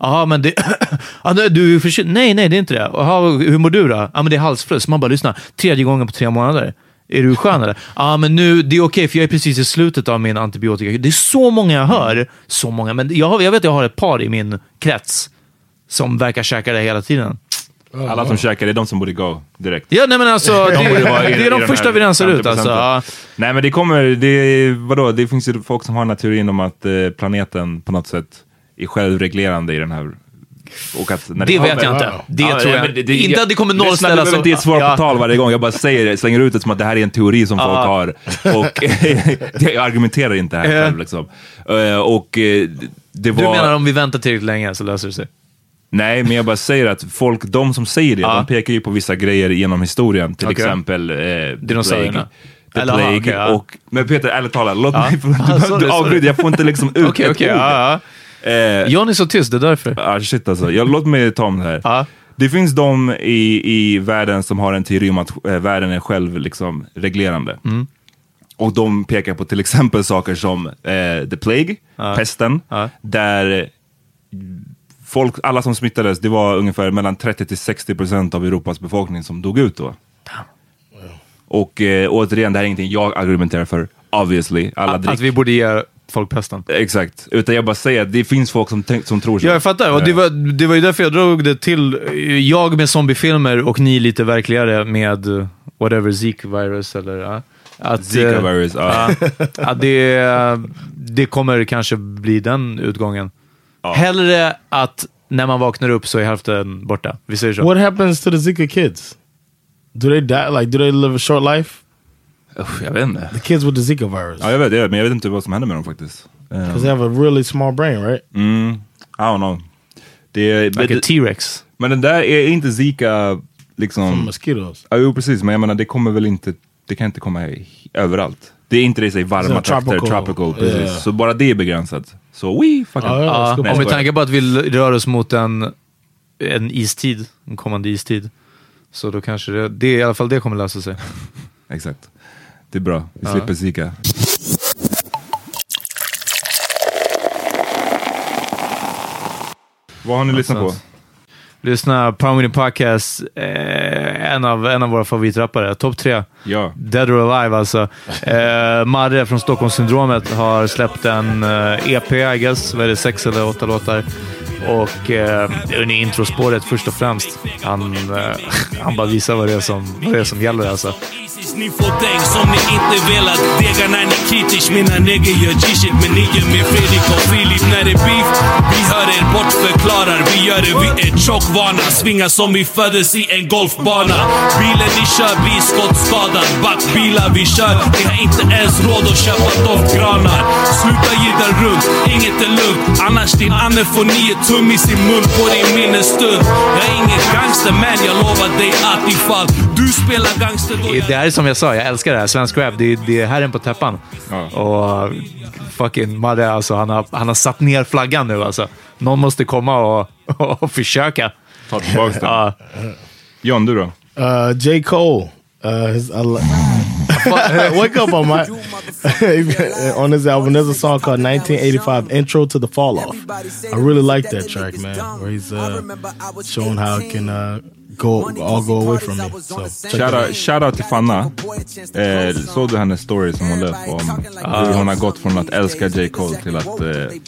Jaha, men det, ja, du är förkyld? Nej, nej, det är inte det. Jaha, hur mår du då? Ja, men det är halsfluss. Man bara, lyssna, tredje gången på tre månader. Är du skön eller? Ja, men nu, det är okej för jag är precis i slutet av min antibiotika. Det är så många jag hör. Så många, men jag, jag vet att jag har ett par i min krets som verkar käka det hela tiden. Alla som käkar, det är de som borde gå direkt. Ja, nej men alltså, det, borde vara det är de första vi rensar ut. 50%. Alltså. Nej men det kommer, det, vadå, det finns ju folk som har den här teorin om att eh, planeten på något sätt är självreglerande i den här... Och att när Det kommer- vet jag inte. Det Ja, tror jag. men det- inte att det kommer Lyssna, nollställa du behöver inte ge ett svar Ja. på tal varje gång. Jag bara säger det, slänger ut det som att det här är en teori som folk Ja. har. Och jag argumenterar inte här Ja. själv liksom. Eh, Och eh, det var... Du menar om vi väntar tillräckligt länge så löser det sig? Nej, men jag bara säger att folk, de som säger det, Ja. de pekar ju på vissa grejer genom historien. Till Okej. exempel eh, Dinosaurierna. The Eller, Plague ja. och... Men Peter, ärligt talat, låt Ja. mig... Ah, Du, sorry, du sorry. jag får inte liksom ut Okej, ett okej. ord. Eh. John är så tyst, det är därför. Ah, shit alltså. Jag, låt mig ta om det här. Ja. Det finns de i, i världen som har en teori om att eh, världen är själv liksom, reglerande. Mm. Och de pekar på till exempel saker som eh, the plague, pesten, Ja. där folk, alla som smittades, det var ungefär mellan 30 till 60 procent av Europas befolkning som dog ut då. Och eh, återigen, det här är ingenting jag argumenterar för, obviously. Alla Att drick. vi borde ge folk pesten. Exakt, utan jag bara säger att det finns folk som, tänk, som tror så. Ja, jag fattar. Och det, var, det var ju därför jag drog det till. Jag med zombiefilmer och ni lite verkligare med eh, whatever, Zika virus eller... Ja. Att, Zika eh, virus, ja. ja, att det, det kommer kanske bli den utgången. Hellre att när man vaknar upp så är hälften borta. Vi säger så. What happens to the Zika kids? Do they die? Like, do they live a short life? Usch, jag vet inte. The kids with the Zika virus. Ja, jag vet det, men jag vet inte vad som händer med dem faktiskt. Um, Because they have a really small brain, right? mm, I don't know. Det, Like a T-Rex. men den där är inte Zika, liksom... Some mosquitoes. Ja, jo, precis, men jag menar det kommer väl inte, det kan inte komma i, överallt. Det är inte det i sig varma trakter, tropical. tropical, precis. Yeah. Så bara det är begränsat. Så we fucking... Ja, ja. Vi skojar. tänker på att vi rör oss mot en, en istid, en kommande istid. Så då kanske det, det, i alla fall det kommer lösa sig. Exakt. Det är bra, vi Ja. slipper Zika. Vad har ni lyssnat på? Lyssna, Power Podcast, eh, en, av, en av våra favoritrappare. Topp tre. Ja. Dead or Alive alltså. Eh, Marre från Stockholmssyndromet har släppt en eh, EP, I guess. Vad är det? Sex eller åtta låtar. Och eh, under introspåret först och främst. Han, eh, han bara visar vad det är som, vad det är som gäller alltså. Ni får däng som ni inte velat Degar när ni kritisk. Mina neger gör G-shit men ni gör mig Fredrik och Filip när det är beef bortförklarar, vi gör det, vi är tjockvana Svingar som vi föddes i en golfbana Bilen ni kör blir skottskadad Backbilar vi kör, ni har inte ens råd att köpa doftgranar Sluta den runt, inget är lugnt Annars din Anne får 9 tum i sin mun på din minnesstund. Jag är ingen gangster men jag lovar dig att ifall du spelar gangster då Det här är som jag sa, jag älskar det här. Svensk rap, det är, det är herren på täppan. Ja. Och fucking Madde, alltså, han, har, han har satt ner flaggan nu alltså. Någon måste komma och, och försöka. Ta tillbaka den. Ja. John, du då? Uh, J. Cole. Uh, his, Wake up on my on this album. There's a song called 1985 Intro to the Fall Off. I really like that track, man. Where he's uh, showing how it can uh, go all go away from me. So it out. Shout out till Fanna. Eh, såg du hennes story som hon löp om hur hon har gått från att älska J. Cole till att eh,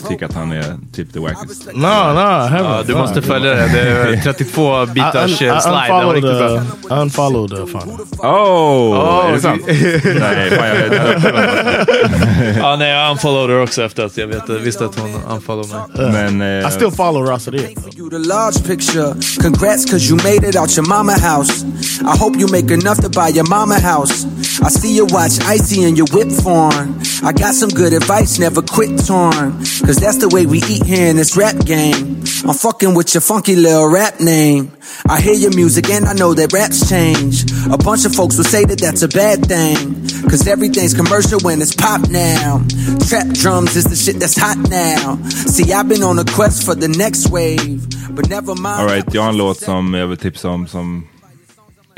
tycka att han är typ the wackest? No, no. Ja, du No. måste följa det. Det är 32 I, bitars un- eh, I slide. Den var riktigt bra. I unfollowed uh, Fana. Oh, är det sant? Nej, fan jag vet Ja, nej, jag unfollowed her också efter att jag vet, visste att hon unfollowed mig. Men eh, I still follow Rosalind. you the large picture. Congrats, cause you made it out your mama house. I hope you make enough to buy your mama house. I see you watch Icy and your whip form. I got some good advice, never quit torn. Cause that's the way we eat here in this rap game. I'm fucking with your funky little rap name. I hear your music and I know that raps change. A bunch of folks will say that that's a bad thing. Cause everything's commercial when it's pop now. Trap drums is the shit that's hot now. See, I've been on a quest for the next wave. But never mind. alright, jag har en låt som jag vill tipsa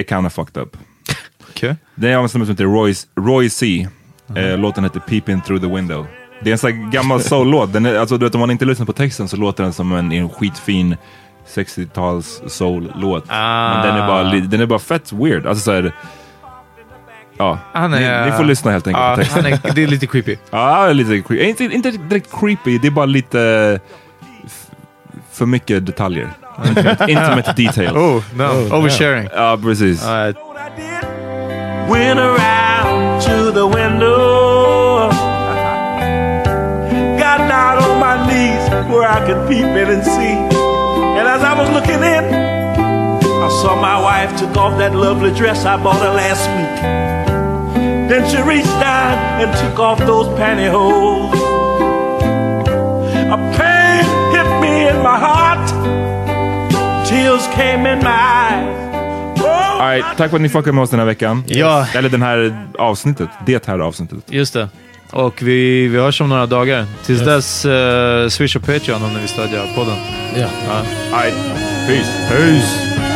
kinda fucked up. Okej. Det är av en snubbe som heter Roy, Roy C. Eh, låten heter Peeping through the window. Det är en sån här gammal soul-låt. Den är, alltså, du vet, om man inte lyssnar på texten så låter den som en, en skitfin 60-tals soul-låt. Men den är, bara, den är bara fett weird. Alltså så här, Ja, är, ni, ni får lyssna helt enkelt ja, på texten. är, Det är lite creepy. Ja, lite creepy. Inte, inte direkt creepy, det är bara lite för mycket detaljer. Intimate, intimate details. Oh, no. Oversharing. Ja, precis. Uh, Went around to the window. Got down on my knees where I could peep in and see. And as I was looking in, I saw my wife took off that lovely dress I bought her last week. Then she reached down and took off those pantyhose. A pain hit me in my heart. Tears came in my eyes. Right, tack för att ni fuckade med oss den här veckan. Ja. Eller den här avsnittet. Det här avsnittet. just det. Och vi, vi hörs om några dagar. Tills dess, uh, Swish och Patreon om ni vill stödja podden. Yeah. All right, peace. Peace!